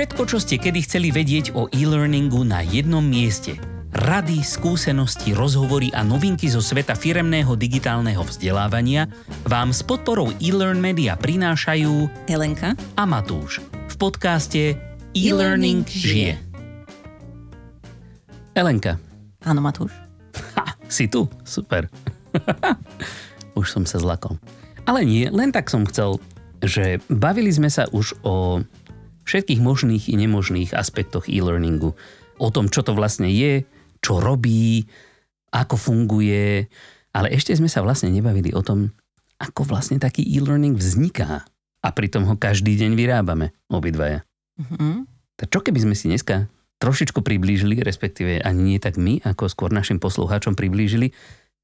Všetko, čo ste kedy chceli vedieť o e-learningu na jednom mieste. Rady, skúsenosti, rozhovory a novinky zo sveta firemného digitálneho vzdelávania vám s podporou e-learn media prinášajú Helenka a Matúš v podcaste E-Learning žije. Elenka, Áno, Matúš. ha, si tu? Super. už som sa zlakol. Ale nie, len tak som chcel, že bavili sme sa už o všetkých možných i nemožných aspektoch e-learningu. O tom, čo to vlastne je, čo robí, ako funguje, ale ešte sme sa vlastne nebavili o tom, ako vlastne taký e-learning vzniká. A pritom ho každý deň vyrábame, obidvaja. Mhm. Tak čo keby sme si dneska trošičku priblížili, respektíve ani nie tak my, ako skôr našim poslucháčom priblížili,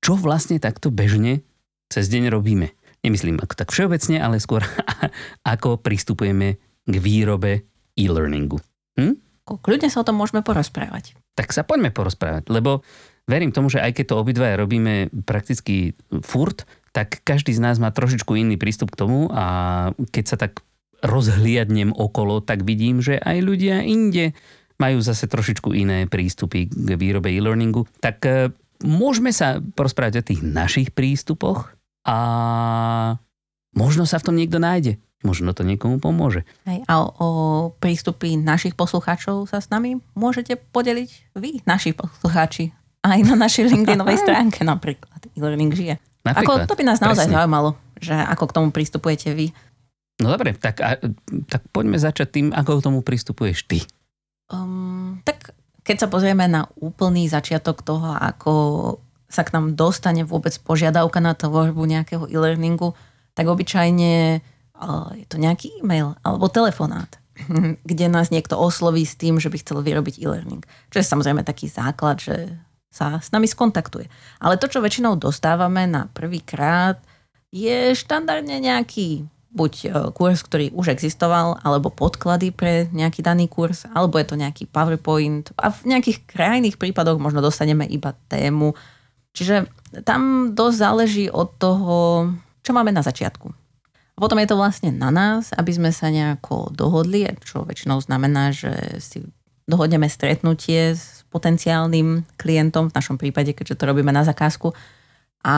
čo vlastne takto bežne cez deň robíme. Nemyslím ako tak všeobecne, ale skôr ako pristupujeme k výrobe e-learningu. Hm? Kľudne sa o tom môžeme porozprávať. Tak sa poďme porozprávať, lebo verím tomu, že aj keď to obidvaja robíme prakticky furt, tak každý z nás má trošičku iný prístup k tomu a keď sa tak rozhliadnem okolo, tak vidím, že aj ľudia inde majú zase trošičku iné prístupy k výrobe e-learningu. Tak e, môžeme sa porozprávať o tých našich prístupoch a možno sa v tom niekto nájde. Možno to niekomu pomôže. Hej, a o, o prístupy našich poslucháčov sa s nami môžete podeliť vy, naši poslucháči. Aj na našej LinkedInovej stránke napríklad. E-learning žije. Napríklad, Ako, to by nás naozaj presne. zaujímalo, že ako k tomu pristupujete vy. No dobre, tak, a, tak poďme začať tým, ako k tomu pristupuješ ty. Um, tak keď sa pozrieme na úplný začiatok toho, ako sa k nám dostane vôbec požiadavka na tvorbu nejakého e-learningu, tak obyčajne je to nejaký e-mail alebo telefonát, kde nás niekto osloví s tým, že by chcel vyrobiť e-learning. Čo je samozrejme taký základ, že sa s nami skontaktuje. Ale to, čo väčšinou dostávame na prvý krát, je štandardne nejaký buď e, kurz, ktorý už existoval, alebo podklady pre nejaký daný kurz, alebo je to nejaký PowerPoint a v nejakých krajných prípadoch možno dostaneme iba tému. Čiže tam dosť záleží od toho, čo máme na začiatku. A potom je to vlastne na nás, aby sme sa nejako dohodli, čo väčšinou znamená, že si dohodneme stretnutie s potenciálnym klientom, v našom prípade, keďže to robíme na zakázku, a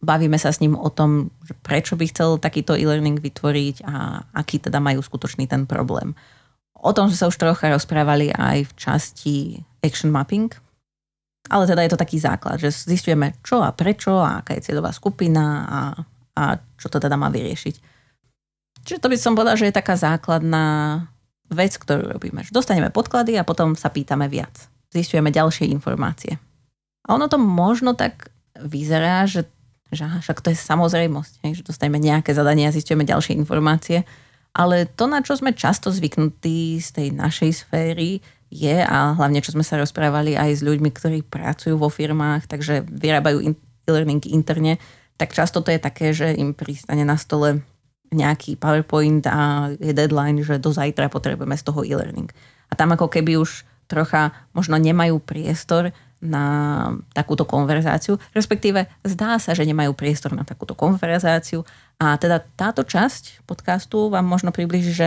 bavíme sa s ním o tom, že prečo by chcel takýto e-learning vytvoriť a aký teda majú skutočný ten problém. O tom sme sa už trocha rozprávali aj v časti action mapping, ale teda je to taký základ, že zistujeme čo a prečo a aká je cieľová skupina a, a čo to teda má vyriešiť. Čiže to by som povedala, že je taká základná vec, ktorú robíme. Dostaneme podklady a potom sa pýtame viac. Zistujeme ďalšie informácie. A ono to možno tak vyzerá, že, že však to je samozrejmosť, že dostaneme nejaké zadanie a zistujeme ďalšie informácie. Ale to, na čo sme často zvyknutí z tej našej sféry, je, a hlavne čo sme sa rozprávali aj s ľuďmi, ktorí pracujú vo firmách, takže vyrábajú in- e-learning interne, tak často to je také, že im pristane na stole nejaký PowerPoint a je deadline, že do zajtra potrebujeme z toho e-learning. A tam ako keby už trocha možno nemajú priestor na takúto konverzáciu, respektíve zdá sa, že nemajú priestor na takúto konverzáciu a teda táto časť podcastu vám možno približí, že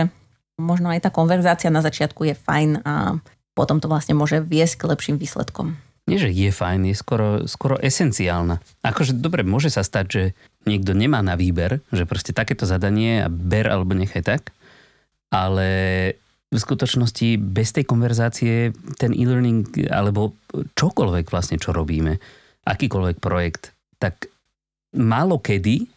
možno aj tá konverzácia na začiatku je fajn a potom to vlastne môže viesť k lepším výsledkom. Nie, že je fajn, je skoro, skoro esenciálna. Akože dobre, môže sa stať, že niekto nemá na výber, že proste takéto zadanie a ber alebo nechaj tak, ale v skutočnosti bez tej konverzácie ten e-learning alebo čokoľvek vlastne, čo robíme, akýkoľvek projekt, tak málo kedy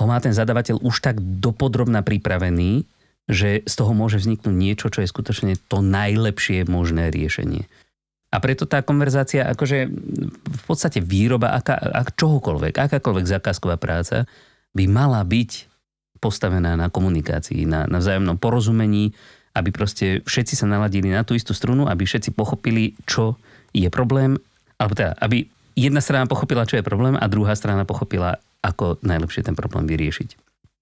ho má ten zadavateľ už tak dopodrobná pripravený, že z toho môže vzniknúť niečo, čo je skutočne to najlepšie možné riešenie. A preto tá konverzácia, akože v podstate výroba aká, ak čohokoľvek, akákoľvek zákazková práca by mala byť postavená na komunikácii, na, na vzájomnom porozumení, aby proste všetci sa naladili na tú istú strunu, aby všetci pochopili, čo je problém, alebo teda, aby jedna strana pochopila, čo je problém a druhá strana pochopila, ako najlepšie ten problém vyriešiť.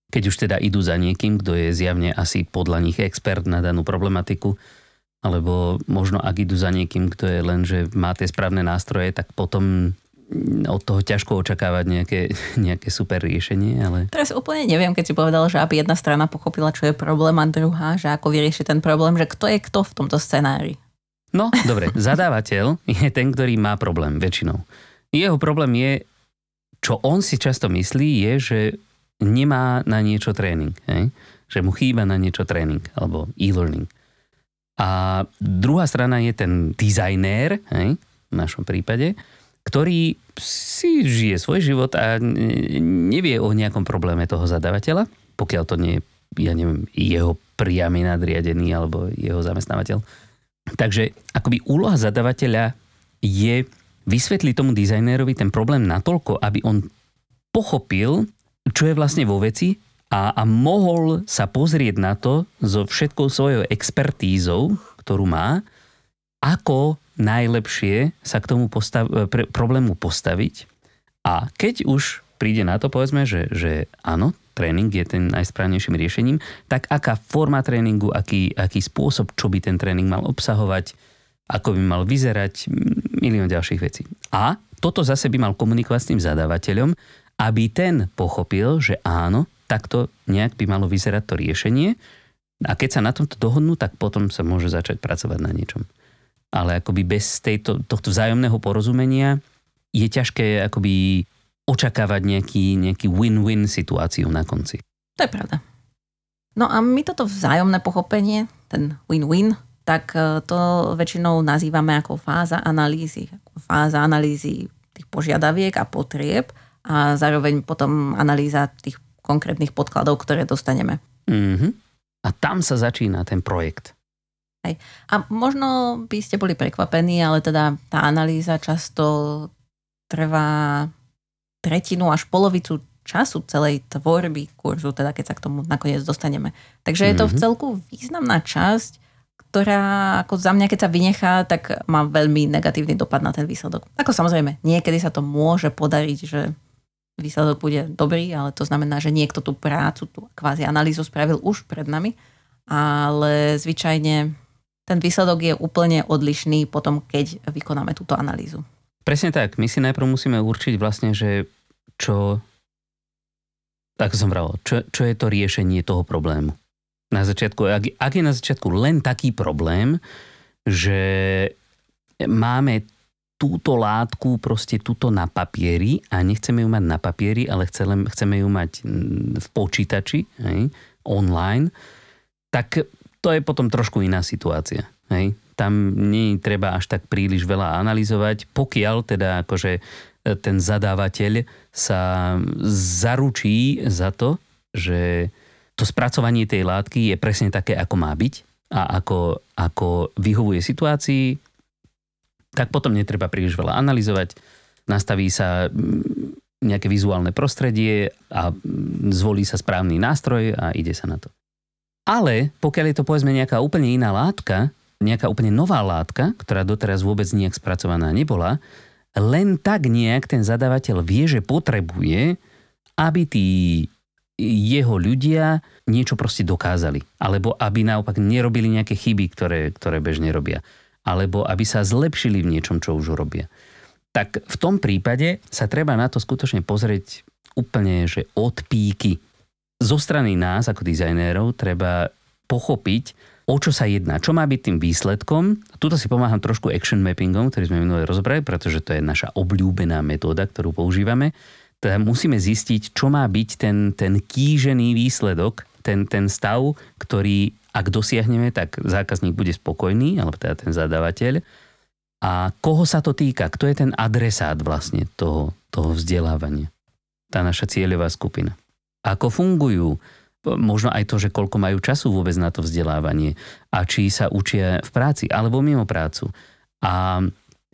Keď už teda idú za niekým, kto je zjavne asi podľa nich expert na danú problematiku, alebo možno ak idú za niekým, kto je len, že má tie správne nástroje, tak potom od toho ťažko očakávať nejaké, nejaké super riešenie, ale... Teraz úplne neviem, keď si povedal, že aby jedna strana pochopila, čo je problém a druhá, že ako vyrieši ten problém, že kto je kto v tomto scenári. No, dobre, zadávateľ je ten, ktorý má problém väčšinou. Jeho problém je, čo on si často myslí, je, že nemá na niečo tréning. Hej? Že mu chýba na niečo tréning alebo e-learning. A druhá strana je ten dizajnér, hej? v našom prípade, ktorý si žije svoj život a nevie o nejakom probléme toho zadávateľa, pokiaľ to nie je, ja neviem, jeho priamy nadriadený alebo jeho zamestnávateľ. Takže akoby úloha zadavateľa je vysvetliť tomu dizajnérovi ten problém natoľko, aby on pochopil, čo je vlastne vo veci a, a mohol sa pozrieť na to so všetkou svojou expertízou, ktorú má, ako najlepšie sa k tomu postav- pre, problému postaviť. A keď už príde na to, povedzme, že, že áno, tréning je ten najsprávnejším riešením, tak aká forma tréningu, aký, aký spôsob, čo by ten tréning mal obsahovať, ako by mal vyzerať, milión ďalších vecí. A toto zase by mal komunikovať s tým zadávateľom, aby ten pochopil, že áno, takto nejak by malo vyzerať to riešenie a keď sa na tomto dohodnú, tak potom sa môže začať pracovať na niečom ale akoby bez tejto, tohto vzájomného porozumenia je ťažké akoby očakávať nejaký, nejaký win-win situáciu na konci. To je pravda. No a my toto vzájomné pochopenie, ten win-win, tak e, to väčšinou nazývame ako fáza analýzy. Fáza analýzy tých požiadaviek a potrieb a zároveň potom analýza tých konkrétnych podkladov, ktoré dostaneme. Mm-hmm. A tam sa začína ten projekt. Hej. A možno by ste boli prekvapení, ale teda tá analýza často trvá tretinu až polovicu času celej tvorby kurzu, teda keď sa k tomu nakoniec dostaneme. Takže mm-hmm. je to v mhm. celku významná časť, ktorá ako za mňa, keď sa vynechá, tak má veľmi negatívny dopad na ten výsledok. Ako samozrejme, niekedy sa to môže podariť, že výsledok bude dobrý, ale to znamená, že niekto tú prácu, tú kvázi analýzu spravil už pred nami, ale zvyčajne ten výsledok je úplne odlišný potom, keď vykonáme túto analýzu. Presne tak. My si najprv musíme určiť vlastne, že čo, ako som vral, čo, čo je to riešenie toho problému. Na začiatku, ak, ak je na začiatku len taký problém, že máme túto látku proste túto na papieri a nechceme ju mať na papieri, ale chceme, chceme ju mať v počítači, hej, online, tak to je potom trošku iná situácia. Hej? Tam nie treba až tak príliš veľa analyzovať, pokiaľ teda akože e, ten zadávateľ sa zaručí za to, že to spracovanie tej látky je presne také, ako má byť a ako, ako vyhovuje situácii, tak potom netreba príliš veľa analyzovať. Nastaví sa nejaké vizuálne prostredie a zvolí sa správny nástroj a ide sa na to. Ale pokiaľ je to povedzme nejaká úplne iná látka, nejaká úplne nová látka, ktorá doteraz vôbec nejak spracovaná nebola, len tak nejak ten zadávateľ vie, že potrebuje, aby tí jeho ľudia niečo proste dokázali. Alebo aby naopak nerobili nejaké chyby, ktoré, ktoré bežne robia. Alebo aby sa zlepšili v niečom, čo už robia. Tak v tom prípade sa treba na to skutočne pozrieť úplne, že od píky zo strany nás ako dizajnérov treba pochopiť, o čo sa jedná, čo má byť tým výsledkom. Tuto si pomáham trošku action mappingom, ktorý sme minulé rozobrali, pretože to je naša obľúbená metóda, ktorú používame. Teda musíme zistiť, čo má byť ten, ten kýžený výsledok, ten, ten stav, ktorý ak dosiahneme, tak zákazník bude spokojný, alebo teda ten zadávateľ. A koho sa to týka? Kto je ten adresát vlastne toho, toho vzdelávania? Tá naša cieľová skupina ako fungujú, možno aj to, že koľko majú času vôbec na to vzdelávanie a či sa učia v práci alebo mimo prácu. A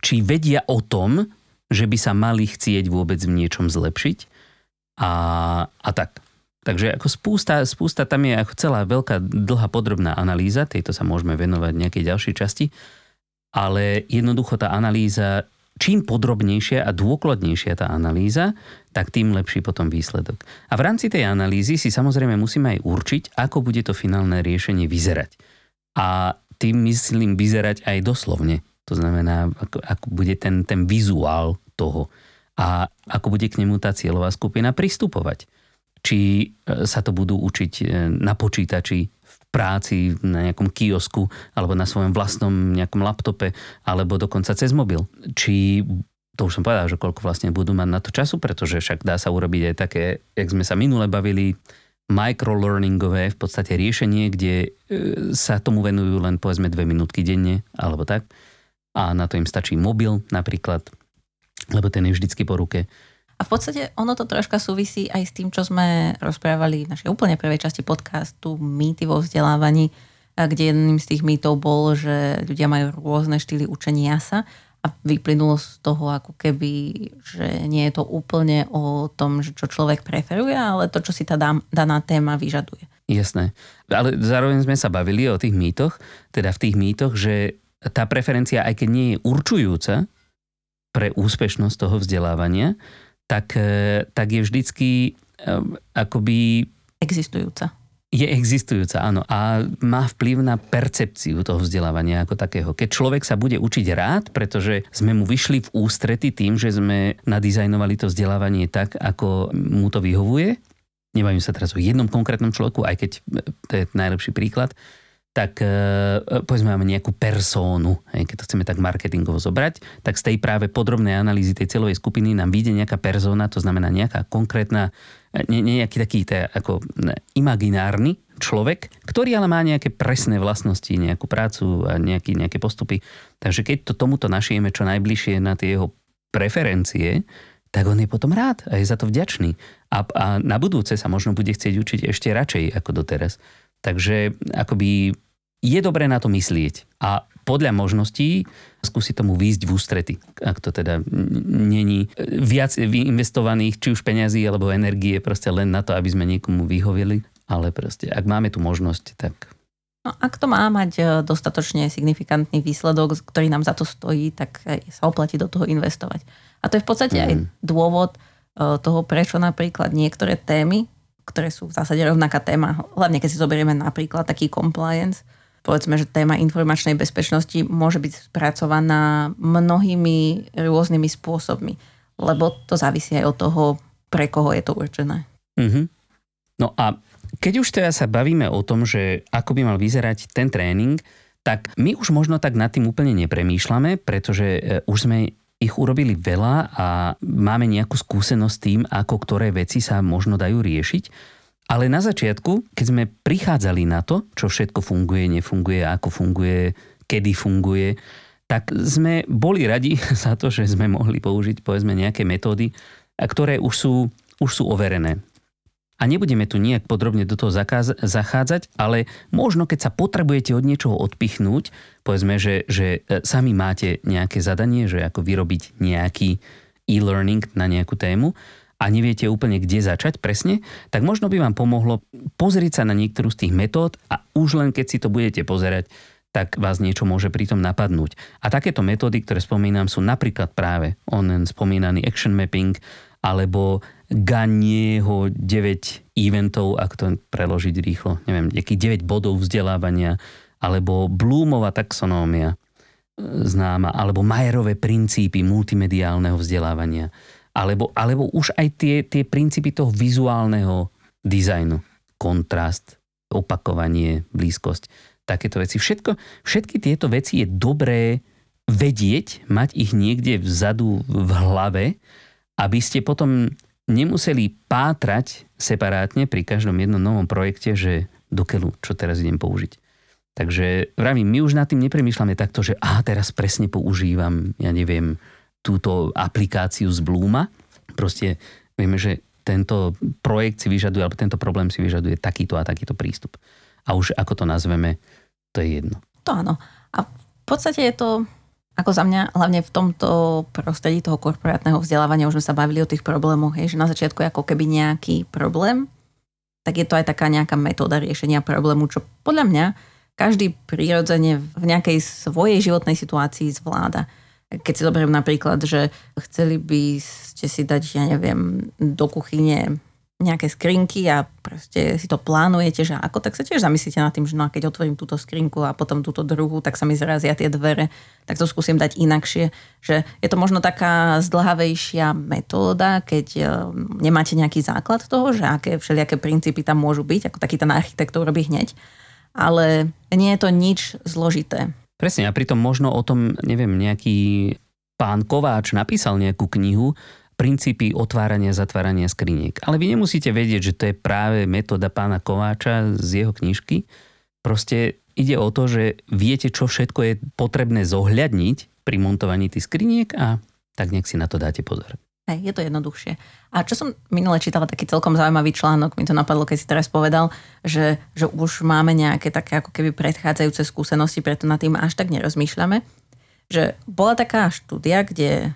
či vedia o tom, že by sa mali chcieť vôbec v niečom zlepšiť a, a tak. Takže ako spústa, spústa, tam je ako celá veľká, dlhá, podrobná analýza, tejto sa môžeme venovať nejakej ďalšej časti, ale jednoducho tá analýza čím podrobnejšia a dôkladnejšia tá analýza, tak tým lepší potom výsledok. A v rámci tej analýzy si samozrejme musíme aj určiť, ako bude to finálne riešenie vyzerať. A tým myslím vyzerať aj doslovne. To znamená, ako, ako bude ten, ten vizuál toho. a ako bude k nemu tá cieľová skupina pristupovať. Či e, sa to budú učiť e, na počítači, v práci, na nejakom kiosku, alebo na svojom vlastnom nejakom laptope, alebo dokonca cez mobil. Či to už som povedal, že koľko vlastne budú mať na to času, pretože však dá sa urobiť aj také, jak sme sa minule bavili, microlearningové v podstate riešenie, kde e, sa tomu venujú len povedzme dve minútky denne, alebo tak. A na to im stačí mobil napríklad, lebo ten je vždycky po ruke. A v podstate ono to troška súvisí aj s tým, čo sme rozprávali v našej úplne prvej časti podcastu Mýty vo vzdelávaní, kde jedným z tých mýtov bol, že ľudia majú rôzne štýly učenia sa a vyplynulo z toho ako keby, že nie je to úplne o tom, že čo človek preferuje, ale to, čo si tá daná téma vyžaduje. Jasné. Ale zároveň sme sa bavili o tých mýtoch, teda v tých mýtoch, že tá preferencia, aj keď nie je určujúca pre úspešnosť toho vzdelávania, tak, e, tak je vždycky um, akoby... Existujúca je existujúca, áno. A má vplyv na percepciu toho vzdelávania ako takého. Keď človek sa bude učiť rád, pretože sme mu vyšli v ústrety tým, že sme nadizajnovali to vzdelávanie tak, ako mu to vyhovuje, nebavím sa teraz o jednom konkrétnom človeku, aj keď to je najlepší príklad, tak e, povedzme máme nejakú persónu, keď to chceme tak marketingovo zobrať, tak z tej práve podrobnej analýzy tej celovej skupiny nám vyjde nejaká persóna, to znamená nejaká konkrétna, e, ne, nejaký taký tá, ako imaginárny človek, ktorý ale má nejaké presné vlastnosti, nejakú prácu a nejaký, nejaké postupy. Takže keď to tomuto našijeme čo najbližšie na tie jeho preferencie, tak on je potom rád a je za to vďačný. A, a na budúce sa možno bude chcieť učiť ešte radšej ako doteraz. Takže akoby je dobré na to myslieť a podľa možností skúsiť tomu výjsť v ústrety, ak to teda není viac investovaných či už peňazí alebo energie proste len na to, aby sme niekomu vyhovili, ale proste ak máme tu možnosť, tak... No, ak to má mať e, dostatočne signifikantný výsledok, ktorý nám za to stojí, tak sa oplatí do toho investovať. A to je v podstate mm. aj dôvod e, toho, prečo napríklad niektoré témy, ktoré sú v zásade rovnaká téma, hlavne keď si zoberieme napríklad taký compliance, povedzme, že téma informačnej bezpečnosti môže byť spracovaná mnohými rôznymi spôsobmi, lebo to závisí aj od toho, pre koho je to určené. Mm-hmm. No a keď už teda sa bavíme o tom, že ako by mal vyzerať ten tréning, tak my už možno tak nad tým úplne nepremýšľame, pretože e, už sme ich urobili veľa a máme nejakú skúsenosť tým, ako ktoré veci sa možno dajú riešiť. Ale na začiatku, keď sme prichádzali na to, čo všetko funguje, nefunguje, ako funguje, kedy funguje, tak sme boli radi za to, že sme mohli použiť povedzme nejaké metódy, ktoré už sú, už sú overené. A nebudeme tu nejak podrobne do toho zachádzať, ale možno keď sa potrebujete od niečoho odpichnúť, povedzme, že, že e, sami máte nejaké zadanie, že ako vyrobiť nejaký e-learning na nejakú tému, a neviete úplne, kde začať presne, tak možno by vám pomohlo pozrieť sa na niektorú z tých metód a už len keď si to budete pozerať, tak vás niečo môže pritom napadnúť. A takéto metódy, ktoré spomínam, sú napríklad práve onen spomínaný action mapping alebo Ganieho 9 eventov, ak to preložiť rýchlo, neviem, nejakých 9 bodov vzdelávania, alebo Bloomova taxonómia e, známa, alebo Majerové princípy multimediálneho vzdelávania alebo, alebo už aj tie, tie princípy toho vizuálneho dizajnu. Kontrast, opakovanie, blízkosť, takéto veci. Všetko, všetky tieto veci je dobré vedieť, mať ich niekde vzadu v hlave, aby ste potom nemuseli pátrať separátne pri každom jednom novom projekte, že dokeľu, čo teraz idem použiť. Takže vravím, my už nad tým nepremýšľame takto, že a teraz presne používam, ja neviem, túto aplikáciu z Bluma. Proste vieme, že tento projekt si vyžaduje, alebo tento problém si vyžaduje takýto a takýto prístup. A už ako to nazveme, to je jedno. To áno. A v podstate je to, ako za mňa, hlavne v tomto prostredí toho korporátneho vzdelávania, už sme sa bavili o tých problémoch, hej, že na začiatku je ako keby nejaký problém, tak je to aj taká nejaká metóda riešenia problému, čo podľa mňa každý prirodzene v nejakej svojej životnej situácii zvláda. Keď si zoberiem napríklad, že chceli by ste si dať, ja neviem, do kuchyne nejaké skrinky a proste si to plánujete, že ako, tak sa tiež zamyslíte nad tým, že no a keď otvorím túto skrinku a potom túto druhú, tak sa mi zrazia tie dvere, tak to skúsim dať inakšie. Že je to možno taká zdlhavejšia metóda, keď e, nemáte nejaký základ toho, že aké všelijaké princípy tam môžu byť, ako taký ten architekt to robí hneď. Ale nie je to nič zložité. Presne, a pritom možno o tom, neviem, nejaký pán Kováč napísal nejakú knihu, princípy otvárania a zatvárania skriniek. Ale vy nemusíte vedieť, že to je práve metóda pána Kováča z jeho knižky. Proste ide o to, že viete, čo všetko je potrebné zohľadniť pri montovaní tých skriniek a tak nech si na to dáte pozor. Hej, je to jednoduchšie. A čo som minule čítala, taký celkom zaujímavý článok, mi to napadlo, keď si teraz povedal, že, že už máme nejaké také ako keby predchádzajúce skúsenosti, preto nad tým až tak nerozmýšľame. Že bola taká štúdia, kde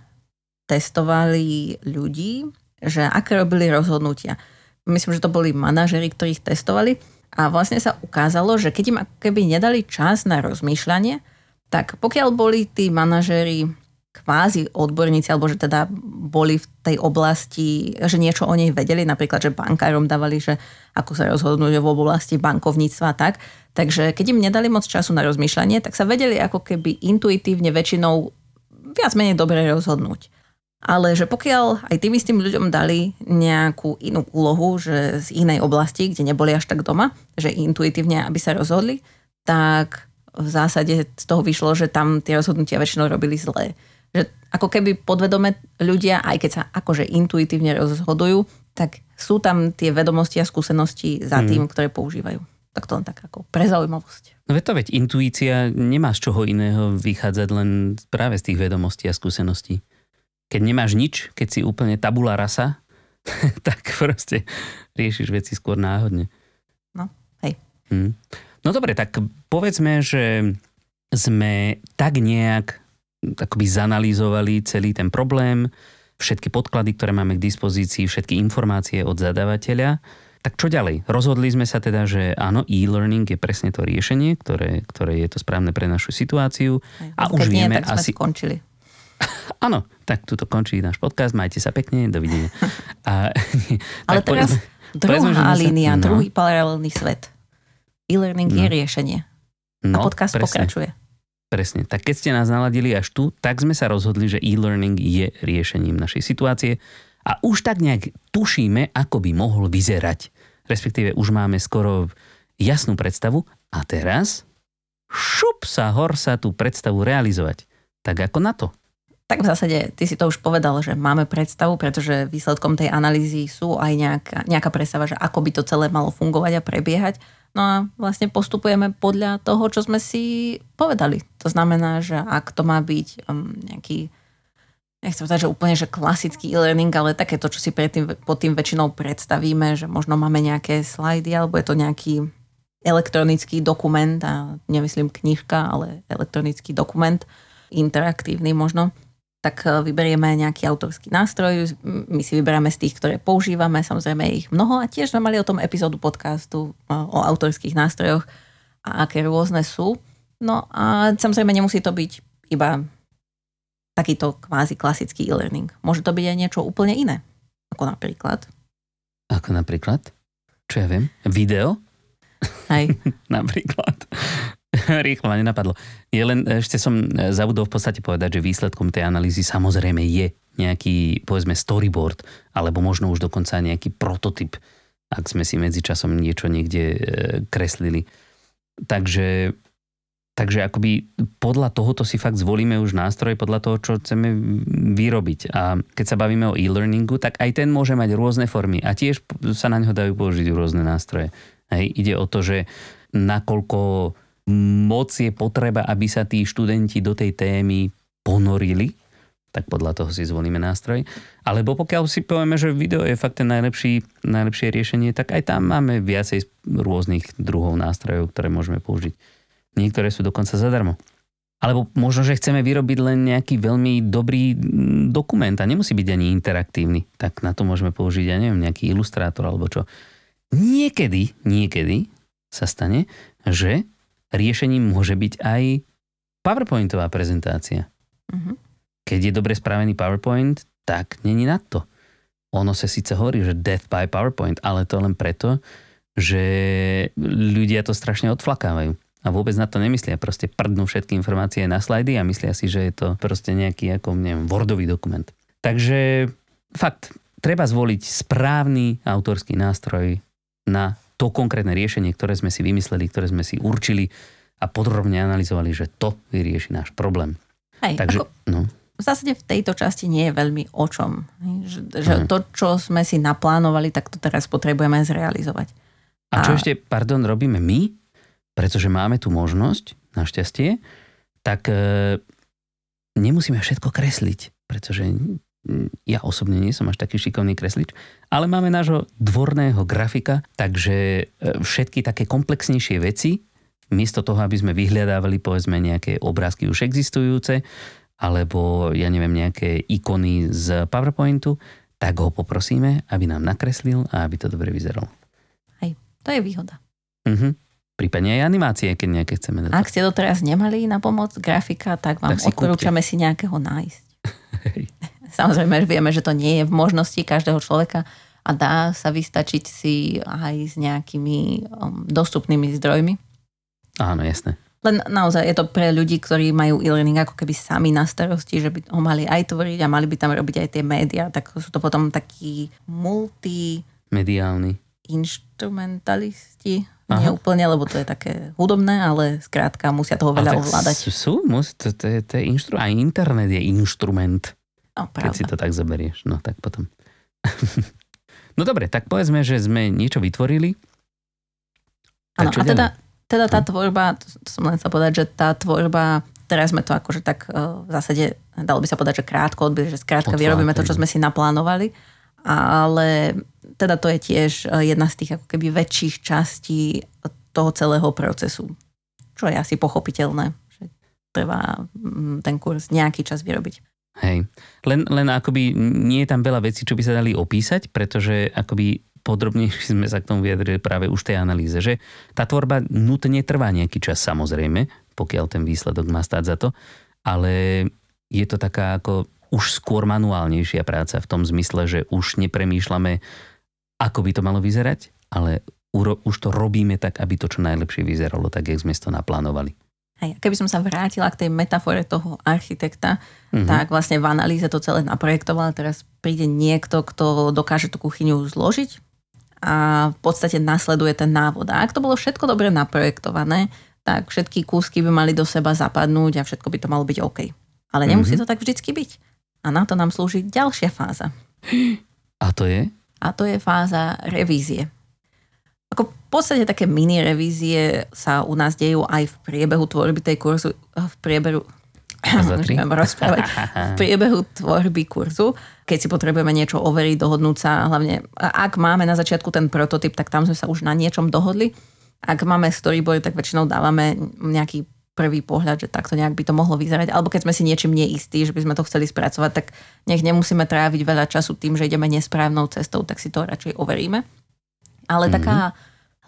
testovali ľudí, že aké robili rozhodnutia. Myslím, že to boli manažeri, ktorých testovali a vlastne sa ukázalo, že keď im keby nedali čas na rozmýšľanie, tak pokiaľ boli tí manažeri kvázi odborníci, alebo že teda boli v tej oblasti, že niečo o nej vedeli, napríklad, že bankárom dávali, že ako sa rozhodnúť v oblasti bankovníctva a tak. Takže keď im nedali moc času na rozmýšľanie, tak sa vedeli ako keby intuitívne väčšinou viac menej dobre rozhodnúť. Ale že pokiaľ aj tým istým ľuďom dali nejakú inú úlohu, že z inej oblasti, kde neboli až tak doma, že intuitívne, aby sa rozhodli, tak v zásade z toho vyšlo, že tam tie rozhodnutia väčšinou robili zlé. Že ako keby podvedome ľudia, aj keď sa akože intuitívne rozhodujú, tak sú tam tie vedomosti a skúsenosti za tým, mm. ktoré používajú. Tak to len tak ako pre zaujímavosť. No to veď intuícia nemá z čoho iného vychádzať len práve z tých vedomostí a skúseností keď nemáš nič, keď si úplne tabula rasa, tak proste riešiš veci skôr náhodne. No, hej. Hmm. No dobre, tak povedzme, že sme tak nejak akoby zanalýzovali celý ten problém, všetky podklady, ktoré máme k dispozícii, všetky informácie od zadávateľa. Tak čo ďalej? Rozhodli sme sa teda, že áno, e-learning je presne to riešenie, ktoré, ktoré je to správne pre našu situáciu. Aj, a už nie, vieme tak asi... skončili. Áno, tak tuto končí náš podcast. Majte sa pekne, dovidenia. A, Ale teraz povedzme, druhá línia, no. druhý paralelný svet. E-learning no. je riešenie. No, a podcast presne. pokračuje. Presne. Tak keď ste nás naladili až tu, tak sme sa rozhodli, že e-learning je riešením našej situácie a už tak nejak tušíme, ako by mohol vyzerať. Respektíve už máme skoro jasnú predstavu a teraz šup sa hor sa tú predstavu realizovať. Tak ako na to? Tak v zásade, ty si to už povedal, že máme predstavu, pretože výsledkom tej analýzy sú aj nejaká, nejaká predstava, že ako by to celé malo fungovať a prebiehať. No a vlastne postupujeme podľa toho, čo sme si povedali. To znamená, že ak to má byť um, nejaký, nechcem povedať, že úplne že klasický e-learning, ale také to, čo si predtým, pod tým väčšinou predstavíme, že možno máme nejaké slajdy, alebo je to nejaký elektronický dokument, a nemyslím knižka, ale elektronický dokument, interaktívny možno, tak e, vyberieme nejaký autorský nástroj, my si vyberáme z tých, ktoré používame, samozrejme ich mnoho a tiež sme mali o tom epizódu podcastu e, o autorských nástrojoch a aké rôzne sú. No a samozrejme nemusí to byť iba takýto kvázi klasický e-learning. Môže to byť aj niečo úplne iné. Ako napríklad. Ako napríklad? Čo ja viem? Video? Hej. napríklad. Rýchlo ma nenapadlo. Je len, ešte som e, zabudol v podstate povedať, že výsledkom tej analýzy samozrejme je nejaký, povedzme, storyboard, alebo možno už dokonca nejaký prototyp, ak sme si medzičasom niečo niekde e, kreslili. Takže, takže akoby podľa tohoto si fakt zvolíme už nástroj, podľa toho, čo chceme vyrobiť. A keď sa bavíme o e-learningu, tak aj ten môže mať rôzne formy a tiež sa na ňo dajú použiť rôzne nástroje. Hej, ide o to, že nakoľko moc je potreba, aby sa tí študenti do tej témy ponorili, tak podľa toho si zvolíme nástroj. Alebo pokiaľ si povieme, že video je fakt ten najlepší, najlepšie riešenie, tak aj tam máme viacej rôznych druhov nástrojov, ktoré môžeme použiť. Niektoré sú dokonca zadarmo. Alebo možno, že chceme vyrobiť len nejaký veľmi dobrý mm, dokument a nemusí byť ani interaktívny. Tak na to môžeme použiť, ja neviem, nejaký ilustrátor alebo čo. Niekedy, niekedy sa stane, že riešením môže byť aj PowerPointová prezentácia. Uh-huh. Keď je dobre spravený PowerPoint, tak není na to. ono sa síce hovorí, že death by PowerPoint, ale to len preto, že ľudia to strašne odflakávajú. A vôbec na to nemyslia. Proste prdnú všetky informácie na slajdy a myslia si, že je to proste nejaký ako, neviem, Wordový dokument. Takže fakt, treba zvoliť správny autorský nástroj na to konkrétne riešenie, ktoré sme si vymysleli, ktoré sme si určili a podrobne analyzovali, že to vyrieši náš problém. Hej, Takže, ako, no. V zásade v tejto časti nie je veľmi o čom. Že, že hmm. to, čo sme si naplánovali, tak to teraz potrebujeme zrealizovať. A čo a... ešte, pardon, robíme my, pretože máme tu možnosť, našťastie, tak e, nemusíme všetko kresliť, pretože ja osobne nie som až taký šikovný kreslič, ale máme nášho dvorného grafika, takže e, všetky také komplexnejšie veci, miesto toho, aby sme vyhľadávali povedzme nejaké obrázky už existujúce, alebo ja neviem, nejaké ikony z PowerPointu, tak ho poprosíme, aby nám nakreslil a aby to dobre vyzeralo. Hej, to je výhoda. Uh-huh prípadne aj animácie, keď nejaké chceme dať. Ak ste to teraz nemali na pomoc grafika, tak vám tak si odporúčame si nejakého nájsť. Samozrejme, vieme, že to nie je v možnosti každého človeka a dá sa vystačiť si aj s nejakými um, dostupnými zdrojmi. Áno, jasné. Len naozaj je to pre ľudí, ktorí majú e-learning ako keby sami na starosti, že by ho mali aj tvoriť a mali by tam robiť aj tie médiá, tak sú to potom takí multi... Mediálni. Instrumentalisti Aha. Nie úplne, lebo to je také hudobné, ale skrátka musia toho veľa ovládať. Sú, musí, to, to, je, to je inštru, aj internet je inštrument. No, Keď si to tak zoberieš, no tak potom. no dobre, tak povedzme, že sme niečo vytvorili. Áno, a teda, teda tá hm? tvorba, to som len sa povedať, že tá tvorba, teraz sme to akože tak uh, v zásade, dalo by sa povedať, že krátko odbyli, že skrátka vyrobíme to, čo sme si naplánovali ale teda to je tiež e, jedna z tých ako keby väčších častí toho celého procesu. Čo je asi pochopiteľné, že trvá mm, ten kurz nejaký čas vyrobiť. Hej. Len, len akoby nie je tam veľa vecí, čo by sa dali opísať, pretože akoby podrobnejšie sme sa k tomu vyjadrili práve už tej analýze, že tá tvorba nutne trvá nejaký čas samozrejme, pokiaľ ten výsledok má stáť za to, ale je to taká ako už skôr manuálnejšia práca v tom zmysle, že už nepremýšľame, ako by to malo vyzerať, ale už to robíme tak, aby to čo najlepšie vyzeralo, tak jak sme to naplánovali. Hej, keby som sa vrátila k tej metafore toho architekta, mm-hmm. tak vlastne v analýze to celé naprojektoval. Teraz príde niekto, kto dokáže tú kuchyňu zložiť a v podstate nasleduje ten návod. A ak to bolo všetko dobre naprojektované, tak všetky kúsky by mali do seba zapadnúť a všetko by to malo byť OK. Ale nemusí mm-hmm. to tak vždycky byť. A na to nám slúži ďalšia fáza. A to je? A to je fáza revízie. Ako v podstate také mini revízie sa u nás dejú aj v priebehu tvorby tej kurzu, v priebehu rozprávať, v priebehu tvorby kurzu, keď si potrebujeme niečo overiť, dohodnúť sa, hlavne ak máme na začiatku ten prototyp, tak tam sme sa už na niečom dohodli. Ak máme storyboard, tak väčšinou dávame nejaký prvý pohľad, že takto nejak by to mohlo vyzerať, alebo keď sme si niečím neistí, že by sme to chceli spracovať, tak nech nemusíme tráviť veľa času tým, že ideme nesprávnou cestou, tak si to radšej overíme. Ale mm-hmm. taká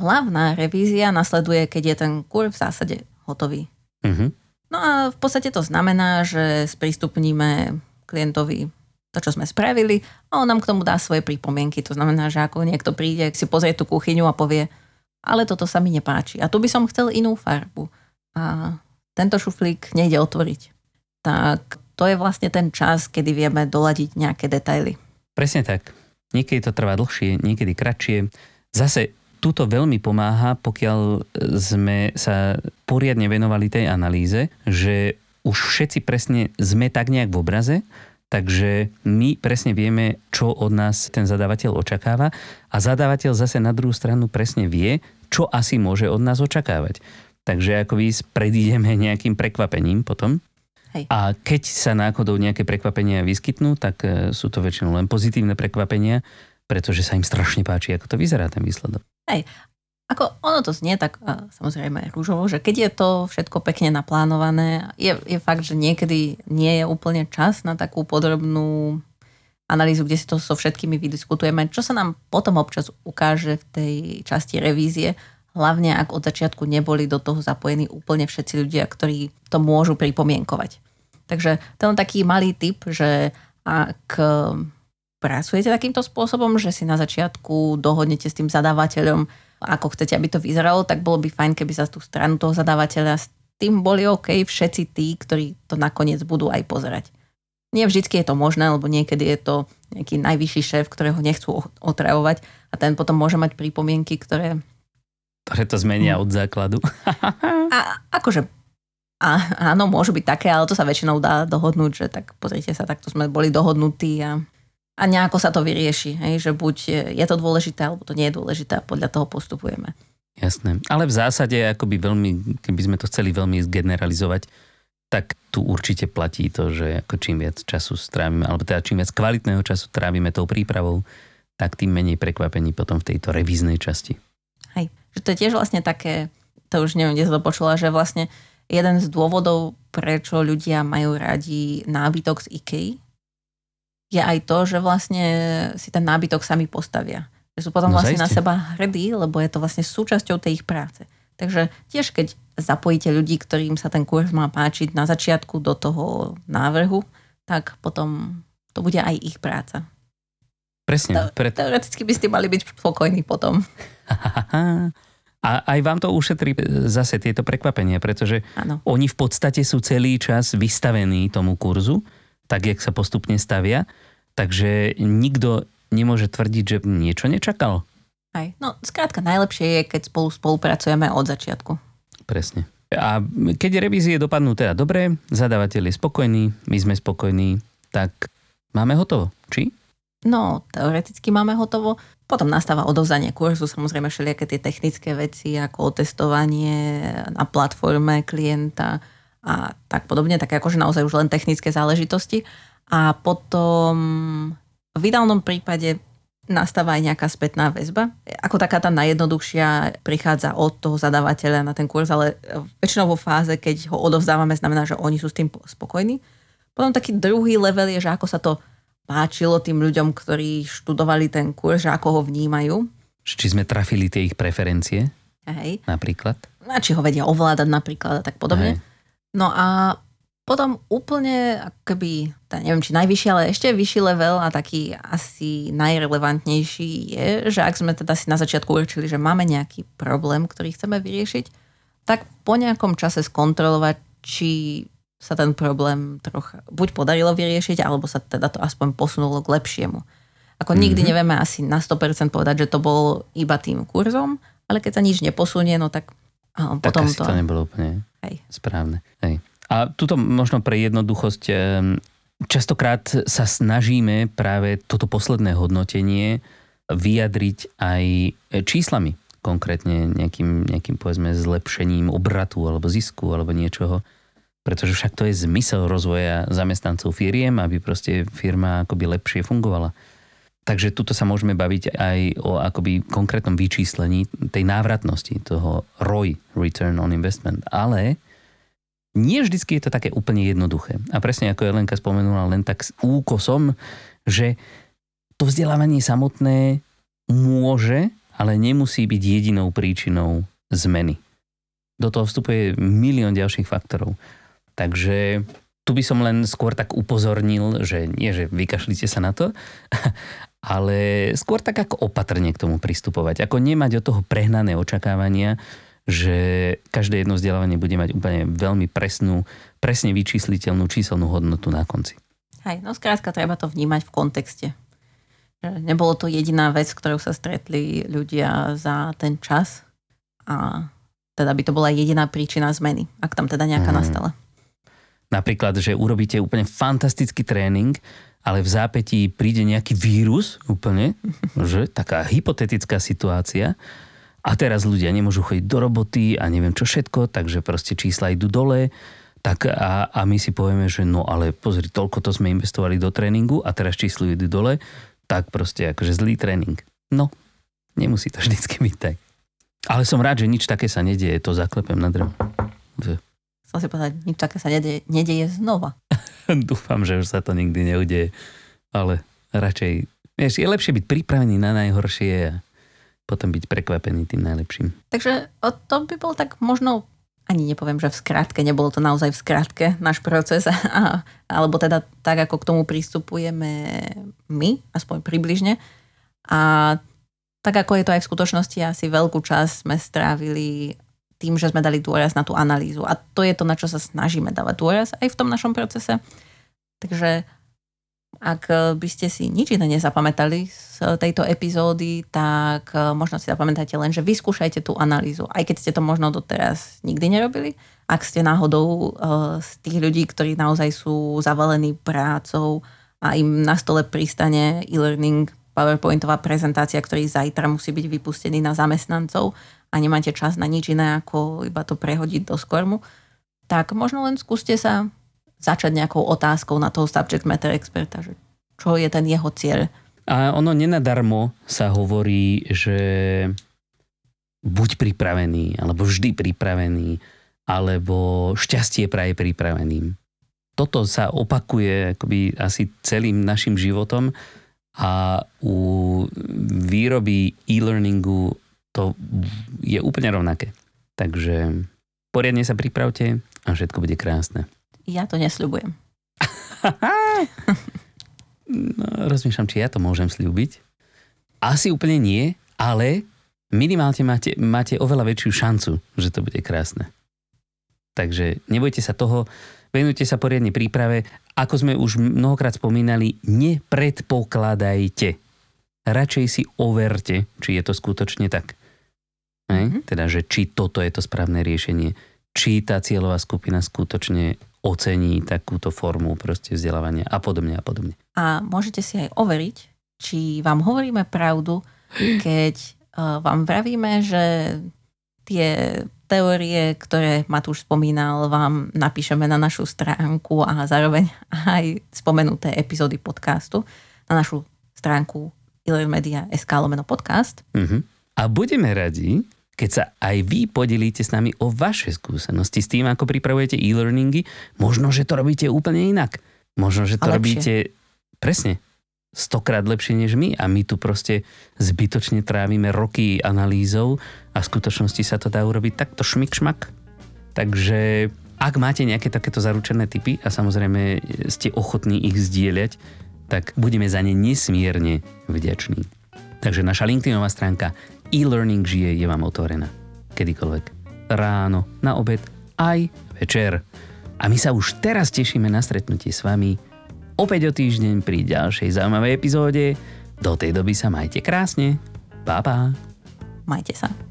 hlavná revízia nasleduje, keď je ten kurz v zásade hotový. Mm-hmm. No a v podstate to znamená, že sprístupníme klientovi to, čo sme spravili a on nám k tomu dá svoje pripomienky. To znamená, že ako niekto príde, si pozrie tú kuchyňu a povie, ale toto sa mi nepáči. A tu by som chcel inú farbu a tento šuflík nejde otvoriť. Tak to je vlastne ten čas, kedy vieme doladiť nejaké detaily. Presne tak. Niekedy to trvá dlhšie, niekedy kratšie. Zase túto veľmi pomáha, pokiaľ sme sa poriadne venovali tej analýze, že už všetci presne sme tak nejak v obraze, takže my presne vieme, čo od nás ten zadávateľ očakáva a zadávateľ zase na druhú stranu presne vie, čo asi môže od nás očakávať. Takže ako vy predídeme nejakým prekvapením potom. Hej. A keď sa náhodou nejaké prekvapenia vyskytnú, tak e, sú to väčšinou len pozitívne prekvapenia, pretože sa im strašne páči, ako to vyzerá ten výsledok. Hej. Ako ono to znie tak samozrejme rúžovo, že keď je to všetko pekne naplánované, je, je fakt, že niekedy nie je úplne čas na takú podrobnú analýzu, kde si to so všetkými vydiskutujeme, čo sa nám potom občas ukáže v tej časti revízie, hlavne ak od začiatku neboli do toho zapojení úplne všetci ľudia, ktorí to môžu pripomienkovať. Takže to je taký malý tip, že ak pracujete takýmto spôsobom, že si na začiatku dohodnete s tým zadávateľom, ako chcete, aby to vyzeralo, tak bolo by fajn, keby za tú stranu toho zadávateľa s tým boli OK všetci tí, ktorí to nakoniec budú aj pozerať. Nie vždycky je to možné, lebo niekedy je to nejaký najvyšší šéf, ktorého nechcú otravovať a ten potom môže mať pripomienky, ktoré... Ktoré to zmenia od základu. a akože a, áno, môžu byť také, ale to sa väčšinou dá dohodnúť, že tak pozrite sa, takto sme boli dohodnutí a, a nejako sa to vyrieši, hej, že buď je to dôležité, alebo to nie je dôležité a podľa toho postupujeme. Jasné. Ale v zásade, akoby veľmi, keby sme to chceli veľmi zgeneralizovať, tak tu určite platí to, že ako čím viac času strávime, alebo teda čím viac kvalitného času trávime tou prípravou, tak tým menej prekvapení potom v tejto revíznej časti. Hej, že to je tiež vlastne také, to už neviem, kde sa to počula, že vlastne jeden z dôvodov, prečo ľudia majú radi nábytok z IKEA, je aj to, že vlastne si ten nábytok sami postavia. Že sú potom no, vlastne zaiste. na seba hrdí, lebo je to vlastne súčasťou tej ich práce. Takže tiež keď zapojíte ľudí, ktorým sa ten kurz má páčiť na začiatku do toho návrhu, tak potom to bude aj ich práca. Presne. Pre... Teoreticky by ste mali byť spokojní potom. A aj vám to ušetrí zase tieto prekvapenia, pretože ano. oni v podstate sú celý čas vystavení tomu kurzu, tak jak sa postupne stavia, takže nikto nemôže tvrdiť, že niečo nečakal. Aj. No, skrátka, najlepšie je, keď spolu spolupracujeme od začiatku. Presne. A keď revízie dopadnú teda dobre, zadávateľ je spokojný, my sme spokojní, tak máme hotovo. Či? No, teoreticky máme hotovo. Potom nastáva odovzanie kurzu, samozrejme všelijaké tie technické veci, ako otestovanie na platforme klienta a tak podobne, také akože naozaj už len technické záležitosti. A potom v ideálnom prípade nastáva aj nejaká spätná väzba. Ako taká tá najjednoduchšia prichádza od toho zadávateľa na ten kurz, ale väčšinou vo fáze, keď ho odovzdávame, znamená, že oni sú s tým spokojní. Potom taký druhý level je, že ako sa to páčilo tým ľuďom, ktorí študovali ten kurz, že ako ho vnímajú. Či sme trafili tie ich preferencie? Hej. Napríklad? A či ho vedia ovládať napríklad a tak podobne. Hej. No a potom úplne, akoby, neviem či najvyšší, ale ešte vyšší level a taký asi najrelevantnejší je, že ak sme teda si na začiatku určili, že máme nejaký problém, ktorý chceme vyriešiť, tak po nejakom čase skontrolovať, či sa ten problém trocha buď podarilo vyriešiť, alebo sa teda to aspoň posunulo k lepšiemu. Ako mm-hmm. nikdy nevieme asi na 100% povedať, že to bol iba tým kurzom, ale keď sa nič neposunie, no tak potom tak asi to... to nebolo úplne Hej. správne. Hej. A tuto možno pre jednoduchosť, častokrát sa snažíme práve toto posledné hodnotenie vyjadriť aj číslami, konkrétne nejakým, nejakým povedzme zlepšením obratu alebo zisku alebo niečoho pretože však to je zmysel rozvoja zamestnancov firiem, aby proste firma akoby lepšie fungovala. Takže tuto sa môžeme baviť aj o akoby konkrétnom vyčíslení tej návratnosti, toho ROI, Return on Investment. Ale nie vždycky je to také úplne jednoduché. A presne ako Jelenka spomenula len tak s úkosom, že to vzdelávanie samotné môže, ale nemusí byť jedinou príčinou zmeny. Do toho vstupuje milión ďalších faktorov. Takže tu by som len skôr tak upozornil, že nie, že vykašlite sa na to, ale skôr tak ako opatrne k tomu pristupovať. Ako nemať od toho prehnané očakávania, že každé jedno vzdelávanie bude mať úplne veľmi presnú, presne vyčísliteľnú číselnú hodnotu na konci. Hej, no skrátka treba to vnímať v kontexte. Nebolo to jediná vec, ktorou sa stretli ľudia za ten čas a teda by to bola jediná príčina zmeny, ak tam teda nejaká hmm. nastala. Napríklad, že urobíte úplne fantastický tréning, ale v zápätí príde nejaký vírus úplne, že taká hypotetická situácia a teraz ľudia nemôžu chodiť do roboty a neviem čo všetko, takže proste čísla idú dole, tak a, a my si povieme, že no ale pozri, toľko to sme investovali do tréningu a teraz číslo idú dole, tak proste akože zlý tréning. No, nemusí to vždycky byť tak. Ale som rád, že nič také sa nedieje, to zaklepem na drevo som si povedať, nič také sa nedeje, nedeje znova. Dúfam, že už sa to nikdy neudeje, ale radšej, vieš, je lepšie byť pripravený na najhoršie a potom byť prekvapený tým najlepším. Takže to by bol tak možno ani nepoviem, že v skratke, nebolo to naozaj v skratke náš proces, a, alebo teda tak, ako k tomu pristupujeme my, aspoň približne. A tak ako je to aj v skutočnosti, asi veľkú časť sme strávili tým, že sme dali dôraz na tú analýzu. A to je to, na čo sa snažíme dávať dôraz aj v tom našom procese. Takže ak by ste si nič iné nezapamätali z tejto epizódy, tak eh, možno si zapamätajte len, že vyskúšajte tú analýzu, aj keď ste to možno doteraz nikdy nerobili. Ak ste náhodou z tých ľudí, ktorí naozaj sú zavalení prácou a im na stole pristane e-learning, PowerPointová prezentácia, ktorý zajtra musí byť vypustený na zamestnancov a nemáte čas na nič iné, ako iba to prehodiť do skormu, tak možno len skúste sa začať nejakou otázkou na toho subject matter experta, že čo je ten jeho cieľ. A ono nenadarmo sa hovorí, že buď pripravený, alebo vždy pripravený, alebo šťastie praje pripraveným. Toto sa opakuje akoby asi celým našim životom a u výroby e-learningu to je úplne rovnaké. Takže poriadne sa pripravte a všetko bude krásne. Ja to nesľubujem. no, rozmýšľam, či ja to môžem slúbiť. Asi úplne nie, ale minimálne máte, máte oveľa väčšiu šancu, že to bude krásne. Takže nebojte sa toho, venujte sa poriadne príprave. Ako sme už mnohokrát spomínali, nepredpokladajte. Radšej si overte, či je to skutočne tak. Mm-hmm. Teda, že či toto je to správne riešenie, či tá cieľová skupina skutočne ocení takúto formu proste vzdelávania a podobne a podobne. A môžete si aj overiť, či vám hovoríme pravdu, keď uh, vám vravíme, že tie teórie, ktoré Matúš spomínal, vám napíšeme na našu stránku a zároveň aj spomenuté epizódy podcastu na našu stránku ilermedia.sk lomeno podcast. Uh-huh. A budeme radi, keď sa aj vy podelíte s nami o vaše skúsenosti s tým, ako pripravujete e-learningy. Možno, že to robíte úplne inak. Možno, že to robíte presne stokrát lepšie než my a my tu proste zbytočne trávime roky analýzou a v skutočnosti sa to dá urobiť takto šmik šmak. Takže ak máte nejaké takéto zaručené typy a samozrejme ste ochotní ich zdieľať, tak budeme za ne nesmierne vďační. Takže naša LinkedInová stránka e-learning žije je vám otvorená. Kedykoľvek. Ráno, na obed, aj večer. A my sa už teraz tešíme na stretnutie s vami opäť o týždeň pri ďalšej zaujímavej epizóde. Do tej doby sa majte krásne. Pa, pa. Majte sa.